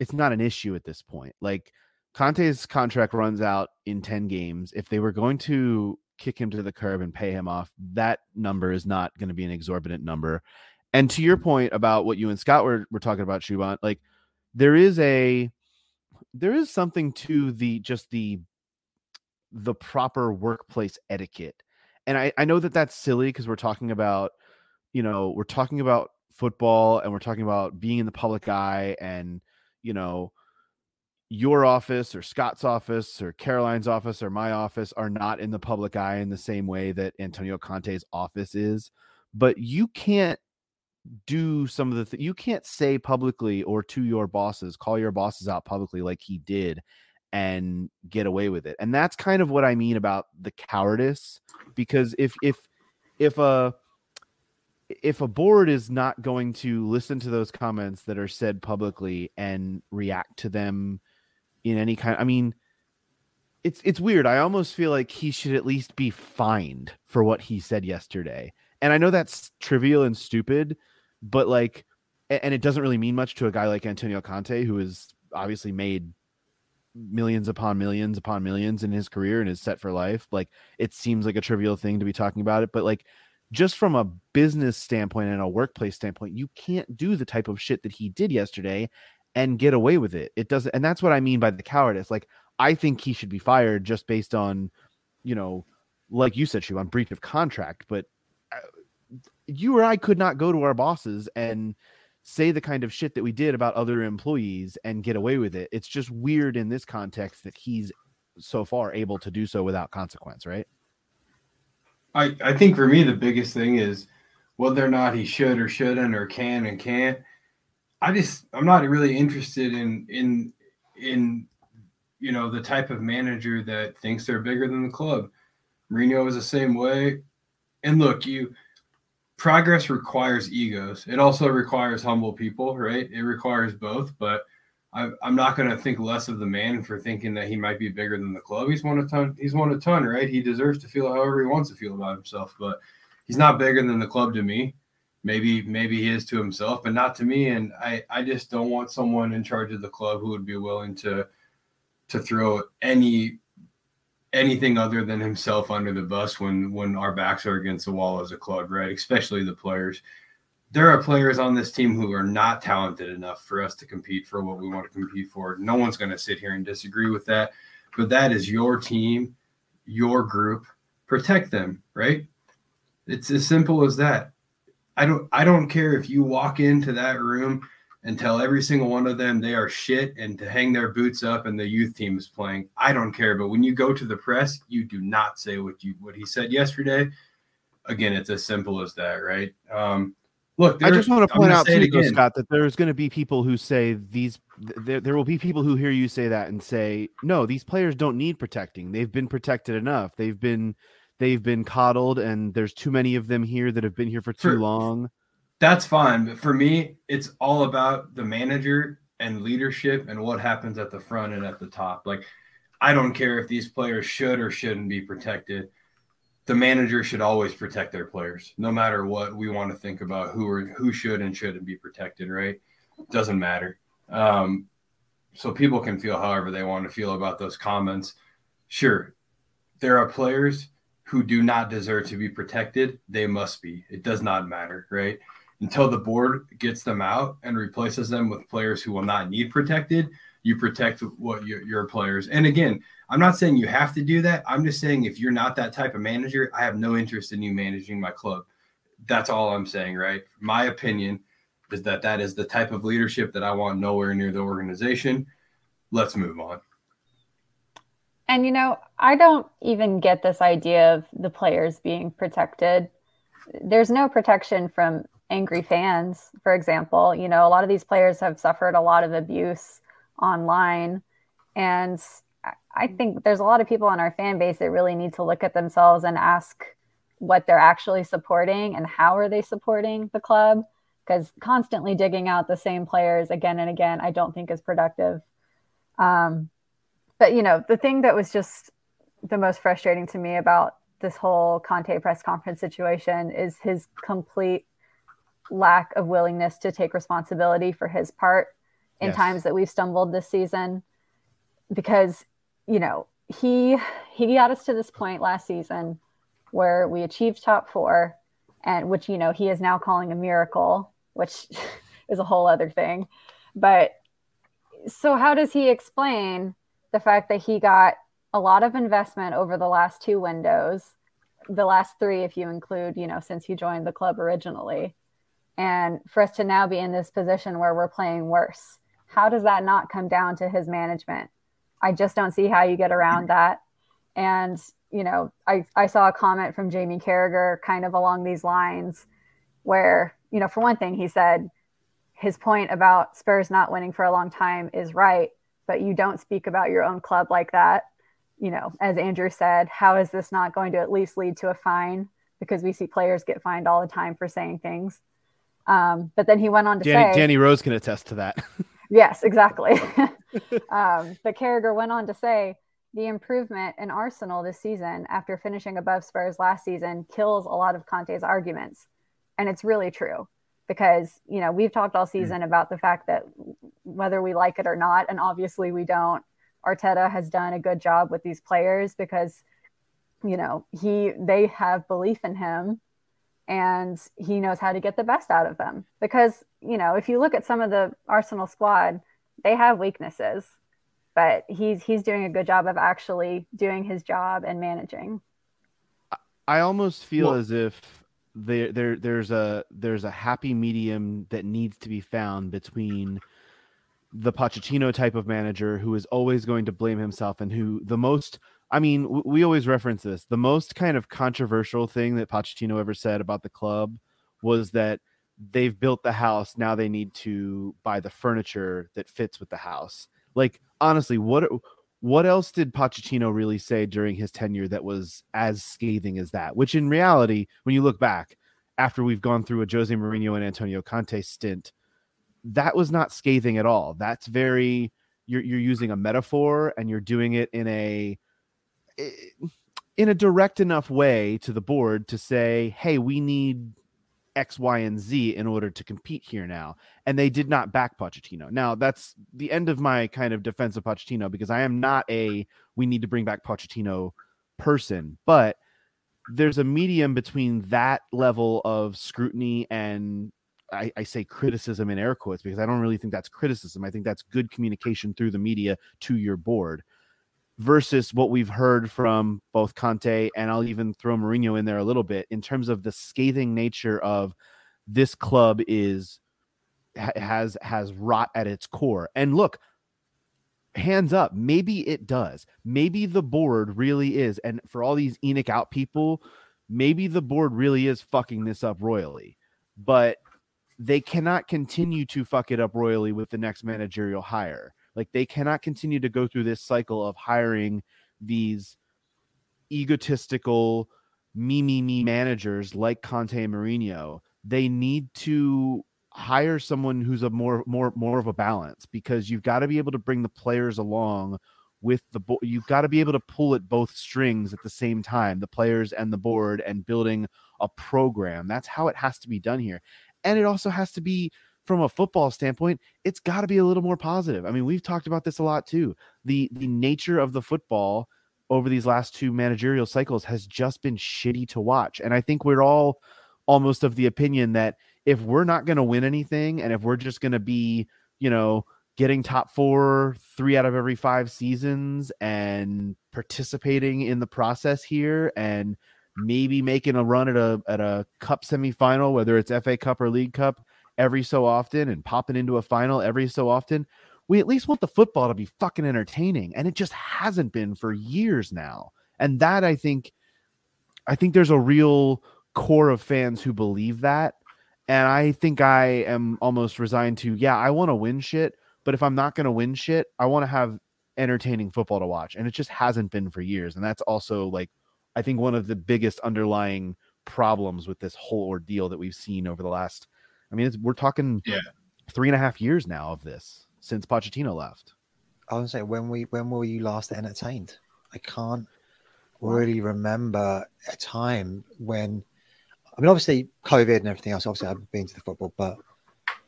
it's not an issue at this point. Like Conte's contract runs out in 10 games. If they were going to kick him to the curb and pay him off, that number is not going to be an exorbitant number. And to your point about what you and Scott were, were talking about, Shuban, like there is a there is something to the just the the proper workplace etiquette. And i, I know that that's silly because we're talking about you know we're talking about football and we're talking about being in the public eye and you know your office or scott's office or caroline's office or my office are not in the public eye in the same way that antonio conte's office is. But you can't do some of the th- you can't say publicly or to your bosses call your bosses out publicly like he did and get away with it and that's kind of what i mean about the cowardice because if if if a if a board is not going to listen to those comments that are said publicly and react to them in any kind i mean it's it's weird i almost feel like he should at least be fined for what he said yesterday and i know that's trivial and stupid but like and it doesn't really mean much to a guy like antonio conte who has obviously made millions upon millions upon millions in his career and is set for life. Like it seems like a trivial thing to be talking about it but like just from a business standpoint and a workplace standpoint you can't do the type of shit that he did yesterday and get away with it. It doesn't and that's what i mean by the cowardice. Like i think he should be fired just based on you know like you said Shu, on breach of contract but you or i could not go to our bosses and say the kind of shit that we did about other employees and get away with it. It's just weird in this context that he's so far able to do so without consequence, right? I, I think for me the biggest thing is whether or not he should or shouldn't or can and can't. I just I'm not really interested in in in you know the type of manager that thinks they're bigger than the club. Mourinho is the same way. And look, you progress requires egos. It also requires humble people, right? It requires both. But I, I'm not going to think less of the man for thinking that he might be bigger than the club. He's won a ton. He's won a ton, right? He deserves to feel however he wants to feel about himself. But he's not bigger than the club to me. maybe maybe he is to himself, but not to me. And I I just don't want someone in charge of the club who would be willing to to throw any anything other than himself under the bus when when our backs are against the wall as a club, right? Especially the players. There are players on this team who are not talented enough for us to compete for what we want to compete for. No one's going to sit here and disagree with that. But that is your team, your group. Protect them, right? It's as simple as that. I don't I don't care if you walk into that room and tell every single one of them they are shit and to hang their boots up and the youth team is playing. I don't care. But when you go to the press, you do not say what you what he said yesterday. Again, it's as simple as that, right? Um, look, I just want to point out to out say it too, though, again. Scott, that there's going to be people who say these. There, there will be people who hear you say that and say, "No, these players don't need protecting. They've been protected enough. They've been, they've been coddled, and there's too many of them here that have been here for too For- long." That's fine. But for me, it's all about the manager and leadership and what happens at the front and at the top. Like, I don't care if these players should or shouldn't be protected. The manager should always protect their players, no matter what we want to think about who are who should and shouldn't be protected. Right? Doesn't matter. Um, so people can feel however they want to feel about those comments. Sure, there are players who do not deserve to be protected. They must be. It does not matter, right? Until the board gets them out and replaces them with players who will not need protected you protect what your, your players. And again i'm not saying you have to do that. I'm just saying if you're not that type of manager i have no interest in you managing my club. That's all i'm saying right? My opinion is that that is the type of leadership that i want nowhere near the organization. Let's move on. And you know, I don't even get this idea of the players being protected. There's no protection from angry fans, for example. You know, a lot of these players have suffered a lot of abuse online. And I- think there's a lot of people on our fan base that really need to look at themselves and ask what they're actually supporting and how are they supporting the club because constantly digging out the same players again and again i don't think is productive um, but you know the thing that was just the most frustrating to me about this whole conte press conference situation is his complete lack of willingness to take responsibility for his part in Yes. times that we've stumbled this season because you know he he got us to this point last season where we achieved top four and which you know he is now calling a miracle which is a whole other thing but so how does he explain the fact that he got a lot of investment over the last two windows the last three if you include you know since he joined the club originally and for us to now be in this position where we're playing worse. How does that not come down to his management? I just don't see how you get around that. And you know i, I saw a comment from jamie carragher kind of along these lines where you know for one thing he said his point about spurs not winning for a long time is right but you don't speak about your own club like that. You know as andrew said how is this not going to at least lead to a fine? Because we see players get fined all the time for saying things um, but then he went on to Danny, say Danny Rose can attest to that. Yes, exactly. um, but Carragher went on to say the improvement in Arsenal this season after finishing above Spurs last season kills a lot of Conte's arguments. And it's really true because, you know, we've talked all season about the fact that whether we like it or not, and obviously we don't, Arteta has done a good job with these players because, you know, he they have belief in him and he knows how to get the best out of them. Because, you know, if you look at some of the Arsenal squad, they have weaknesses, but he's he's doing a good job of actually doing his job and managing. I almost feel Well- as if there there there's a there's a happy medium that needs to be found between the Pochettino type of manager who is always going to blame himself and who the most I mean we always reference this the most kind of controversial thing that Pochettino ever said about the club was that they've built the house now they need to buy the furniture that fits with the house like honestly what what else did Pochettino really say during his tenure that was as scathing as that? Which in reality, when you look back, after we've gone through a Jose Mourinho and Antonio Conte stint, that was not scathing at all. That's very you're you're using a metaphor and you're doing it in a in a direct enough way to the board to say, "Hey, we need X, Y, and Z in order to compete here now. And they did not back Pochettino. Now, that's the end of my kind of defense of Pochettino because I am not a we need to bring back Pochettino person, but there's a medium between that level of scrutiny and I, I, say criticism in air quotes because I don't really think that's criticism. I think that's good communication through the media to your board versus what we've heard from both Conte and I'll even throw Mourinho in there a little bit in terms of the scathing nature of this club is has has rot at its core. And look, hands up, maybe it does. Maybe the board really is. And for all these ENIC out people, maybe the board really is fucking this up royally. But they cannot continue to fuck it up royally with the next managerial hire. Like they cannot continue to go through this cycle of hiring these egotistical me me me managers like Conte and Mourinho. They need to hire someone who's a more more more of a balance because you've got to be able to bring the players along with the board. You've got to be able to pull at both strings at the same time, the players and the board, and building a program. That's how it has to be done here. And it also has to be from a football standpoint, it's got to be a little more positive. I mean, we've talked about this a lot too. The the nature of the football over these last two managerial cycles has just been shitty to watch. And I think we're all almost of the opinion that if we're not going to win anything and if we're just going to be, you know, getting top 4 3 out of every 5 seasons and participating in the process here and maybe making a run at a at a cup semifinal whether it's FA Cup or League Cup every so often and popping into a final every so often, we at least want the football to be fucking entertaining. And it just hasn't been for years now. And that I think, I think there's a real core of fans who believe that. And I think I am almost resigned to, yeah, I want to win shit. But if I'm not going to win shit, I want to have entertaining football to watch. And it just hasn't been for years. And that's also like, I think one of the biggest underlying problems with this whole ordeal that we've seen over the last I mean, we're talking yeah. three and a half years now of this since Pochettino left. I was say when we when were you last entertained? I can't really remember a time when. I mean, obviously COVID and everything else. Obviously, I've been to the football, but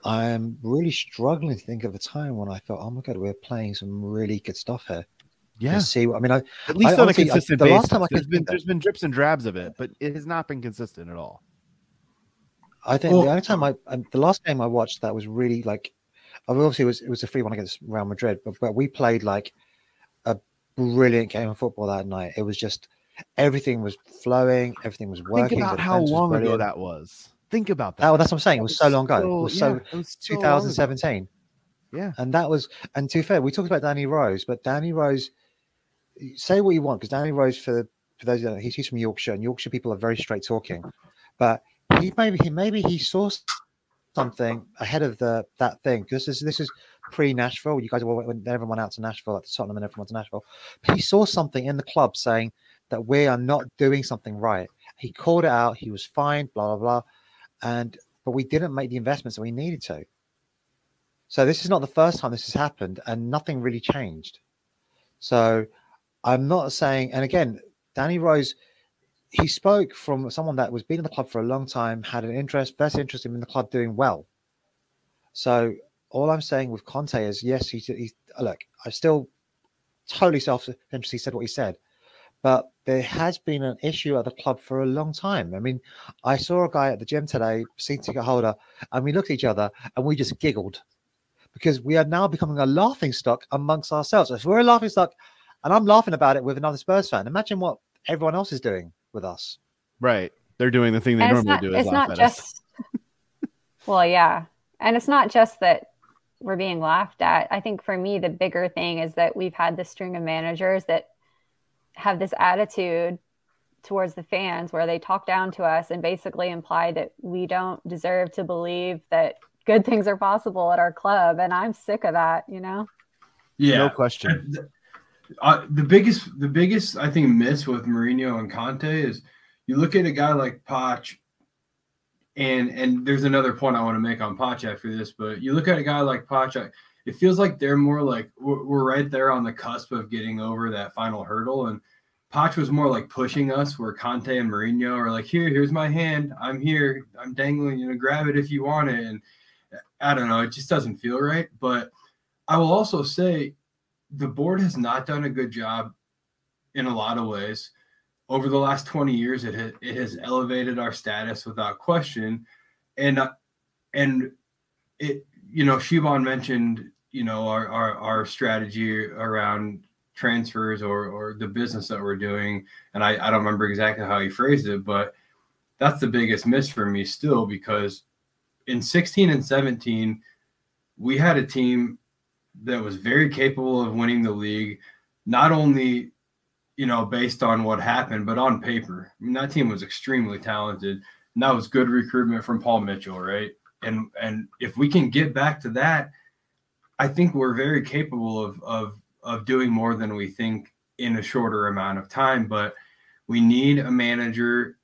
I'm really struggling to think of a time when I thought, "Oh my god, we're playing some really good stuff here." Yeah. See, I mean, I, at least I, on a consistent I, the basis. Last time I there's been there's been drips and drabs of it, but it has not been consistent at all. I think the only time I, um, the last game I watched that was really like, obviously it was it was a free one against Real Madrid, but, but we played like a brilliant game of football that night. It was just everything was flowing, everything was working. Think about how long ago that was. Think about that. Oh, that's what I'm saying. It was, so long ago. it was so, yeah, it was so 2017. Yeah, and that was and to be fair, we talked about Danny Rose, but Danny Rose, say what you want because Danny Rose for for those he's, he's from Yorkshire, and Yorkshire people are very straight talking, but he maybe he maybe he saw something ahead of the that thing because this, this is pre Nashville. You guys everyone went out to Nashville, at the Tottenham, and everyone to Nashville. But he saw something in the club saying that we are not doing something right. He called it out. He was fine. Blah blah blah, and but we didn't make the investments that we needed to. So this is not the first time this has happened, and nothing really changed. So I'm not saying, and again, Danny Rose he spoke from someone that was been in the club for a long time, had an interest, best interest in the club doing well. So all I'm saying with Conte is yes, he, he look, I still totally self-interested. He said what he said, but there has been an issue at the club for a long time. I mean, I saw a guy at the gym today, seat ticket holder, and we looked at each other and we just giggled because we are now becoming a laughing stock amongst ourselves. If we're a laughing stock, and I'm laughing about it with another Spurs fan, imagine what everyone else is doing with us. Right. They're doing the thing they and normally not, do. It's not just. well, yeah, and it's not just that we're being laughed at. I think for me, the bigger thing is that we've had this string of managers that have this attitude towards the fans where they talk down to us and basically imply that we don't deserve to believe that good things are possible at our club. And I'm sick of that, you know? Yeah. No question. The biggest, the biggest, I think, miss with Mourinho and Conte is you look at a guy like Poch, and and there's another point I want to make on Poch after this, but you look at a guy like Poch, it feels like they're more like we're, we're right there on the cusp of getting over that final hurdle, and Poch was more like pushing us, where Conte and Mourinho are like, "Here, here's my hand. I'm here. I'm dangling. You know, grab it if you want it." And I don't know, it just doesn't feel right. But I will also say, the board has not done a good job in a lot of ways. Over the last 20 years, it has, it has elevated our status without question, and uh, and it you know Shuban mentioned you know our, our our strategy around transfers or or the business that we're doing and I, I don't remember exactly how he phrased it but that's the biggest miss for me still because in 16 and 17 we had a team that was very capable of winning the league not only you know based on what happened but on paper I mean that team was extremely talented and that was good recruitment from Paul Mitchell right and and if we can get back to that I think we're very capable of of of doing more than we think in a shorter amount of time. But we need a manager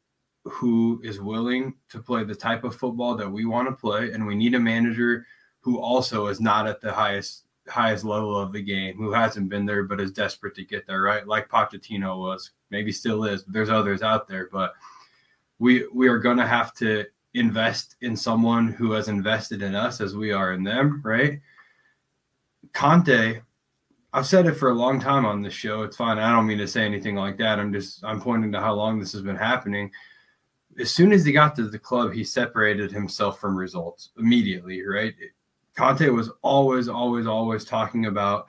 who is willing to play the type of football that we want to play, and we need a manager who also is not at the highest highest level of the game, who hasn't been there but is desperate to get there, right? Like Pochettino was, maybe still is. But there's others out there, but we we are going to have to invest in someone who has invested in us as we are in them, right? Conte I've said it for a long time on this show. It's fine. I don't mean to say anything like that. I'm just I'm pointing to how long this has been happening. As soon as he got to the club, he separated himself from results immediately, right? Conte was always, always, always talking about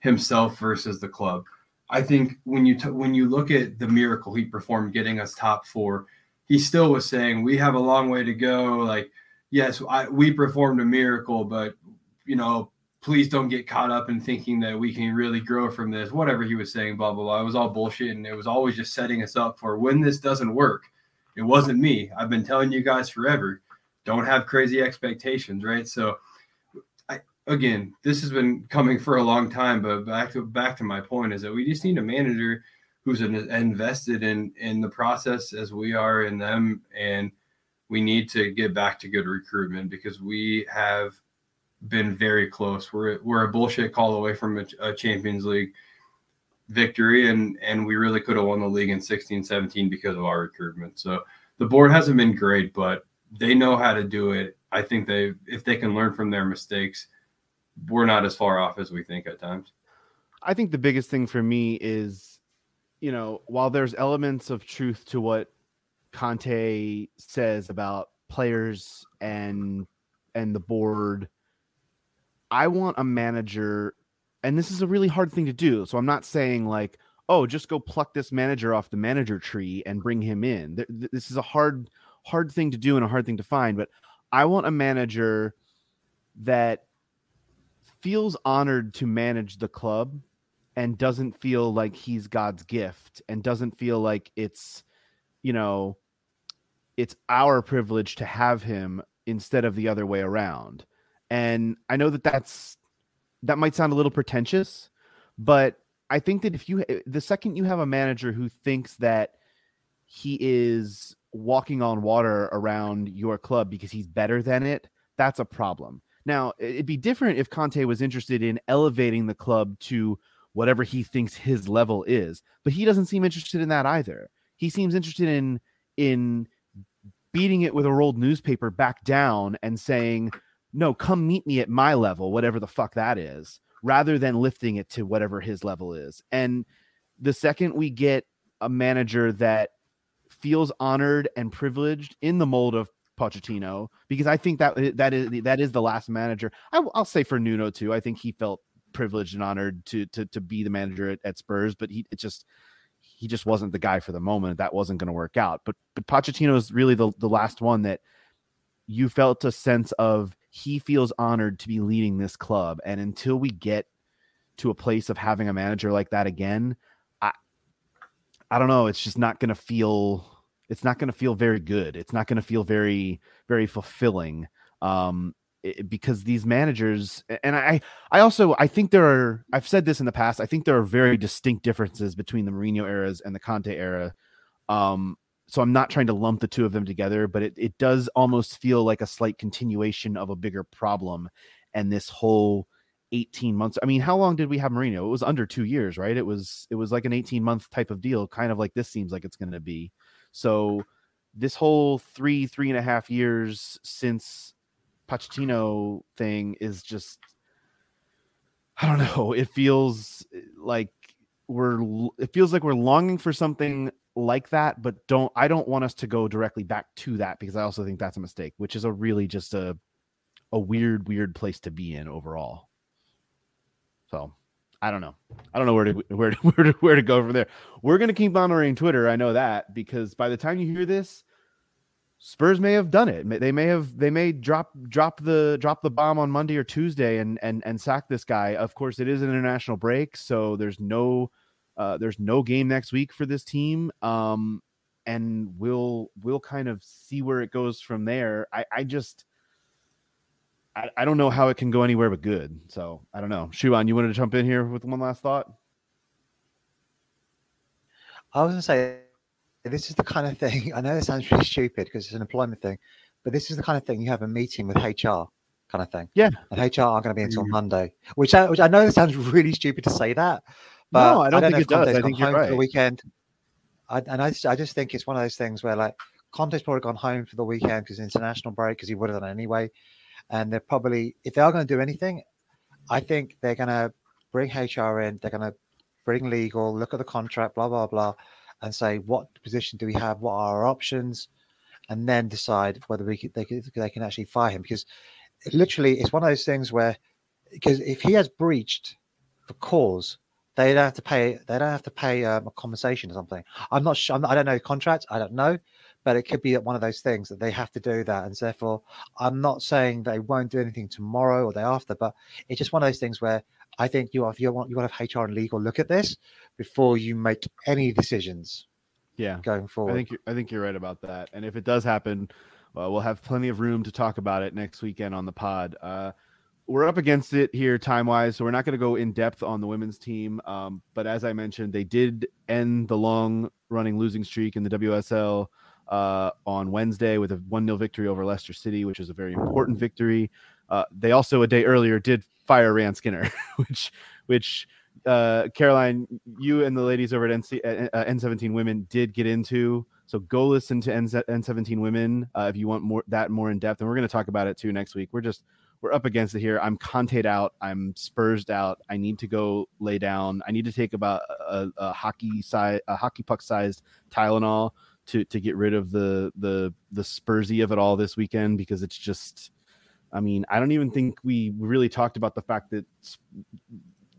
himself versus the club. I think when you t- when you look at the miracle he performed getting us top four, he still was saying we have a long way to go. Like, yes, I, we performed a miracle, but you know, please don't get caught up in thinking that we can really grow from this. Whatever he was saying, blah blah blah. It was all bullshit, and it was always just setting us up for when this doesn't work. It wasn't me. I've been telling you guys forever. Don't have crazy expectations, right? So, again, this has been coming for a long time. But back to back to my point is that we just need a manager who's invested in in the process as we are in them, and we need to get back to good recruitment because we have been very close. We're we're a bullshit call away from a, a, Champions League victory, and and we really could have won the league in 16, 17 because of our recruitment. So the board hasn't been great, but they know how to do it. I think they if they can learn from their mistakes, we're not as far off as we think at times. I think the biggest thing for me is, you know, while there's elements of truth to what Conte says about players and and the board I want a manager, and this is a really hard thing to do. So I'm not saying like, oh, just go pluck this manager off the manager tree and bring him in. This is a hard, hard thing to do and a hard thing to find. But I want a manager that feels honored to manage the club and doesn't feel like he's God's gift and doesn't feel like it's, you know, it's our privilege to have him instead of the other way around. And I know that that's that might sound a little pretentious, but I think that if you the second you have a manager who thinks that he is walking on water around your club because he's better than it, that's a problem. Now, it'd be different if Conte was interested in elevating the club to whatever he thinks his level is, but he doesn't seem interested in that either. He seems interested in in beating it with a rolled newspaper back down and saying, no, come meet me at my level, whatever the fuck that is, rather than lifting it to whatever his level is. And the second we get a manager that feels honored and privileged in the mold of Pochettino, because I think that eh, that is that is the last manager. I, will say for Nuno too. I think he felt privileged and honored to to to be the manager at, at Spurs, but he it just he just wasn't the guy for the moment. That wasn't going to work out. But but Pochettino is really the the last one that you felt a sense of he feels honored to be leading this club. And until we get to a place of having a manager like that again, I I don't know, it's just not going to feel it's not going to feel very good. It's not going to feel very very fulfilling. Um it, because these managers and I I also I think there are I've said this in the past, I think there are very distinct differences between the Mourinho eras and the Conte era. Um so I'm not trying to lump the two of them together, but it, it does almost feel like a slight continuation of a bigger problem. And this whole 18 months. I mean, how long did we have Mourinho? It was under two years, right? It was it was like an 18 month type of deal, kind of like this seems like it's going to be. So this whole three three and a half years since Pochettino thing is just I don't know. It feels eh, like we're it feels like we're longing for something like that, but don't I don't want us to go directly back to that because I also think that's a mistake, which is a really just a a weird, weird place to be in overall. So I don't know. I don't know where to where to, where to, where to go from there. We're gonna keep monitoring Twitter. I know that because by the time you hear this, Spurs may have done it. They may have they may drop drop the drop the bomb on Monday or Tuesday and and and sack this guy. Of course, it is an international break, so there's no uh, there's no game next week for this team. Um, and we'll we'll kind of see where it goes from there. I I just I, I don't know how it can go anywhere but good. So I don't know. Shuban, you wanted to jump in here with one last thought? I was going to say, this is the kind of thing. I know this sounds really stupid because it's an employment thing, but this is the kind of thing you have a meeting with HR, kind of thing. Yeah. And HR aren't going to be until mm-hmm. Monday, which I, which I know sounds really stupid to say that, but no, I don't, I don't think it does. I think you're right. For the weekend, I, and I just, I just think it's one of those things where like Conte's probably gone home for the weekend because international break because he would have done anyway and they're probably if they are going to do anything, I think they're going to bring HR in. They're going to bring legal, look at the contract, blah blah blah, and say what position do we have, what are our options, and then decide whether we can, they can, they can actually fire him because literally it's one of those things where because if he has breached the cause they don't have to pay they don't have to pay um, a compensation or something i'm not sure I'm i don't know contracts i don't know but it could be one of those things that they have to do that. And therefore, I'm not saying they won't do anything tomorrow or day after, but it's just one of those things where I think you have you want you want to have HR and legal look at this before you make any decisions. Yeah, going forward. I think you're, I think you're right about that. And if it does happen, well, we'll have plenty of room to talk about it next weekend on the pod. Uh, we're up against it here time wise, so we're not going to go in depth on the women's team. Um, but as I mentioned, they did end the long running losing streak in the WSL uh, on Wednesday with a 1 0 victory over Leicester City, which is a very important victory. Uh, they also a day earlier did fire Rehanne Skinner, which which uh, Caroline, you and the ladies over at NC, uh, N17 Women did get into. So go listen to N- N17 Women uh, if you want more that more in depth, and we're going to talk about it too next week. We're just we're up against it here. I'm Conte out. I'm Spursed out. I need to go lay down. I need to take about a, a hockey size, a hockey puck sized Tylenol to to get rid of the the the Spursy of it all this weekend because it's just I mean, I don't even think we really talked about the fact that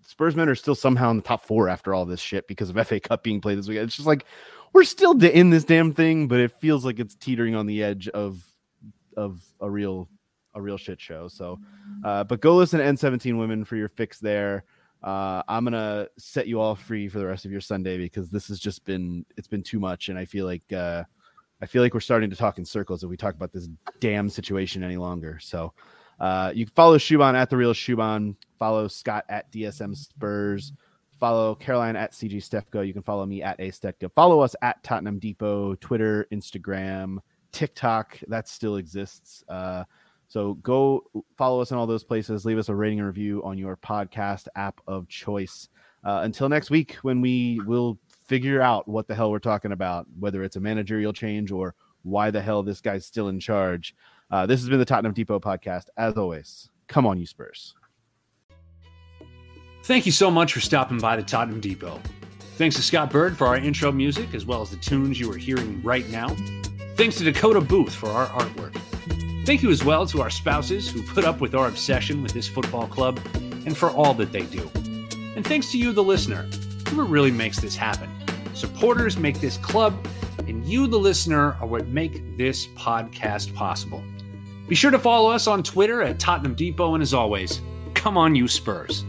Spursmen are still somehow in the top four after all this shit because of FA Cup being played this weekend. It's just like we're still in this damn thing, but it feels like it's teetering on the edge of of a real a real shit show. So, uh, but go listen to N17 Women for your fix there uh, I'm gonna set you all free for the rest of your Sunday because this has just been it's been too much, and I feel like uh, I feel like we're starting to talk in circles if we talk about this damn situation any longer. So uh, you can follow Shuban at the real Shuban, follow Scott at DSM Spurs, follow Caroline at CG Stefko. You can follow me at A Stefko. Follow us at Tottenham Depot, Twitter, Instagram, TikTok. That still exists. Uh, so go follow us in all those places. Leave us a rating and review on your podcast app of choice. Uh, until next week, when we will figure out what the hell we're talking about, whether it's a managerial change or why the hell this guy's still in charge. Uh, this has been the Tottenham Depot podcast. As always, come on, you Spurs. Thank you so much for stopping by the Tottenham Depot. Thanks to Scott Bird for our intro music, as well as the tunes you are hearing right now. Thanks to Dakota Booth for our artwork. Thank you as well to our spouses who put up with our obsession with this football club and for all that they do. And thanks to you, the listener, who really makes this happen. Supporters make this club, and you, the listener, are what make this podcast possible. Be sure to follow us on Twitter at Tottenham Depot, and as always, come on, you Spurs.